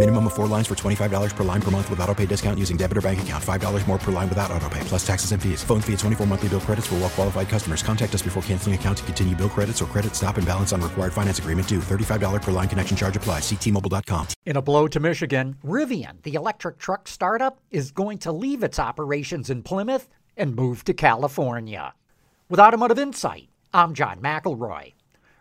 Minimum of four lines for $25 per line per month with auto pay discount using debit or bank account. $5 more per line without auto pay, plus taxes and fees. Phone fee at 24 monthly bill credits for well qualified customers. Contact us before canceling account to continue bill credits or credit stop and balance on required finance agreement due. $35 per line connection charge applies. Ctmobile.com. In a blow to Michigan, Rivian, the electric truck startup, is going to leave its operations in Plymouth and move to California. With Automotive Insight, I'm John McElroy.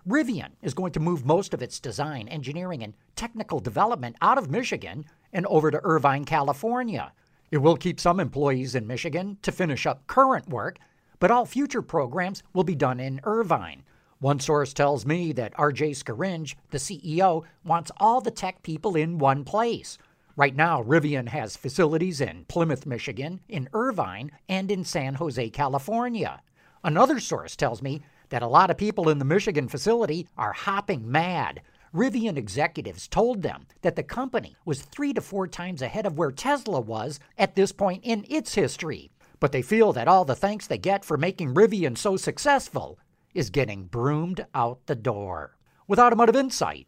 Rivian is going to move most of its design, engineering, and technical development out of Michigan and over to Irvine, California. It will keep some employees in Michigan to finish up current work, but all future programs will be done in Irvine. One source tells me that RJ Scaringe, the CEO, wants all the tech people in one place. Right now, Rivian has facilities in Plymouth, Michigan, in Irvine, and in San Jose, California. Another source tells me that a lot of people in the Michigan facility are hopping mad. Rivian executives told them that the company was three to four times ahead of where Tesla was at this point in its history. But they feel that all the thanks they get for making Rivian so successful is getting broomed out the door. With Automotive Insight,